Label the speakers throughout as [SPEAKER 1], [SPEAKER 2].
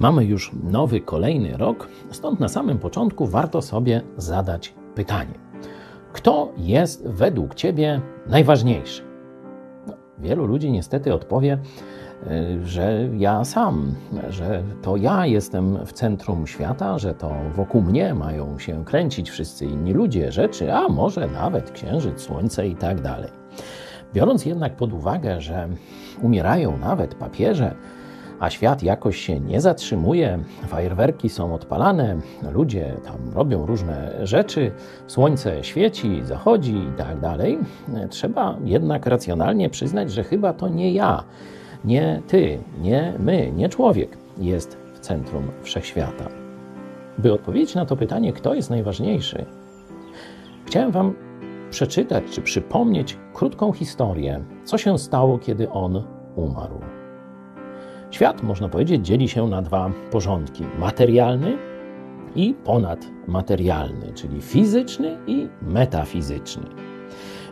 [SPEAKER 1] Mamy już nowy, kolejny rok, stąd na samym początku warto sobie zadać pytanie: kto jest według Ciebie najważniejszy? No, wielu ludzi niestety odpowie, y, że ja sam, że to ja jestem w centrum świata, że to wokół mnie mają się kręcić wszyscy inni ludzie, rzeczy, a może nawet księżyc, słońce i tak dalej. Biorąc jednak pod uwagę, że umierają nawet papieże, a świat jakoś się nie zatrzymuje, fajerwerki są odpalane, ludzie tam robią różne rzeczy, słońce świeci, zachodzi i tak dalej, trzeba jednak racjonalnie przyznać, że chyba to nie ja, nie ty, nie my, nie człowiek jest w centrum wszechświata. By odpowiedzieć na to pytanie, kto jest najważniejszy, chciałem Wam przeczytać czy przypomnieć krótką historię, co się stało, kiedy on umarł. Świat, można powiedzieć, dzieli się na dwa porządki: materialny i ponadmaterialny, czyli fizyczny i metafizyczny.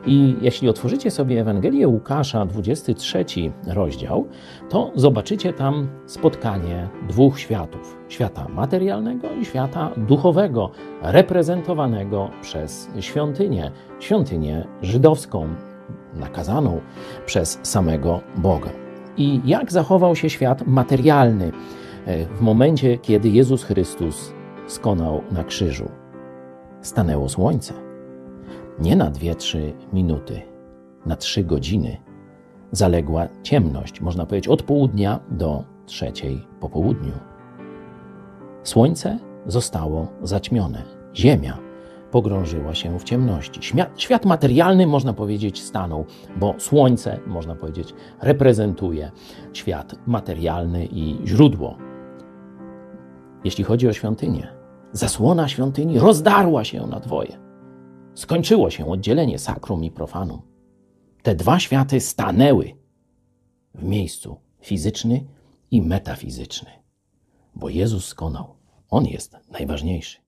[SPEAKER 1] I jeśli otworzycie sobie Ewangelię Łukasza, 23 rozdział, to zobaczycie tam spotkanie dwóch światów: świata materialnego i świata duchowego, reprezentowanego przez świątynię, świątynię żydowską, nakazaną przez samego Boga i jak zachował się świat materialny e, w momencie, kiedy Jezus Chrystus skonał na krzyżu. Stanęło słońce. Nie na dwie, trzy minuty, na trzy godziny. Zaległa ciemność, można powiedzieć, od południa do trzeciej po południu. Słońce zostało zaćmione. Ziemia pogrążyła się w ciemności. Świat, świat materialny, można powiedzieć, stanął, bo słońce, można powiedzieć, reprezentuje świat materialny i źródło. Jeśli chodzi o świątynię, zasłona świątyni rozdarła się na dwoje. Skończyło się oddzielenie sakrum i profanum. Te dwa światy stanęły w miejscu fizyczny i metafizyczny, bo Jezus skonał. On jest najważniejszy.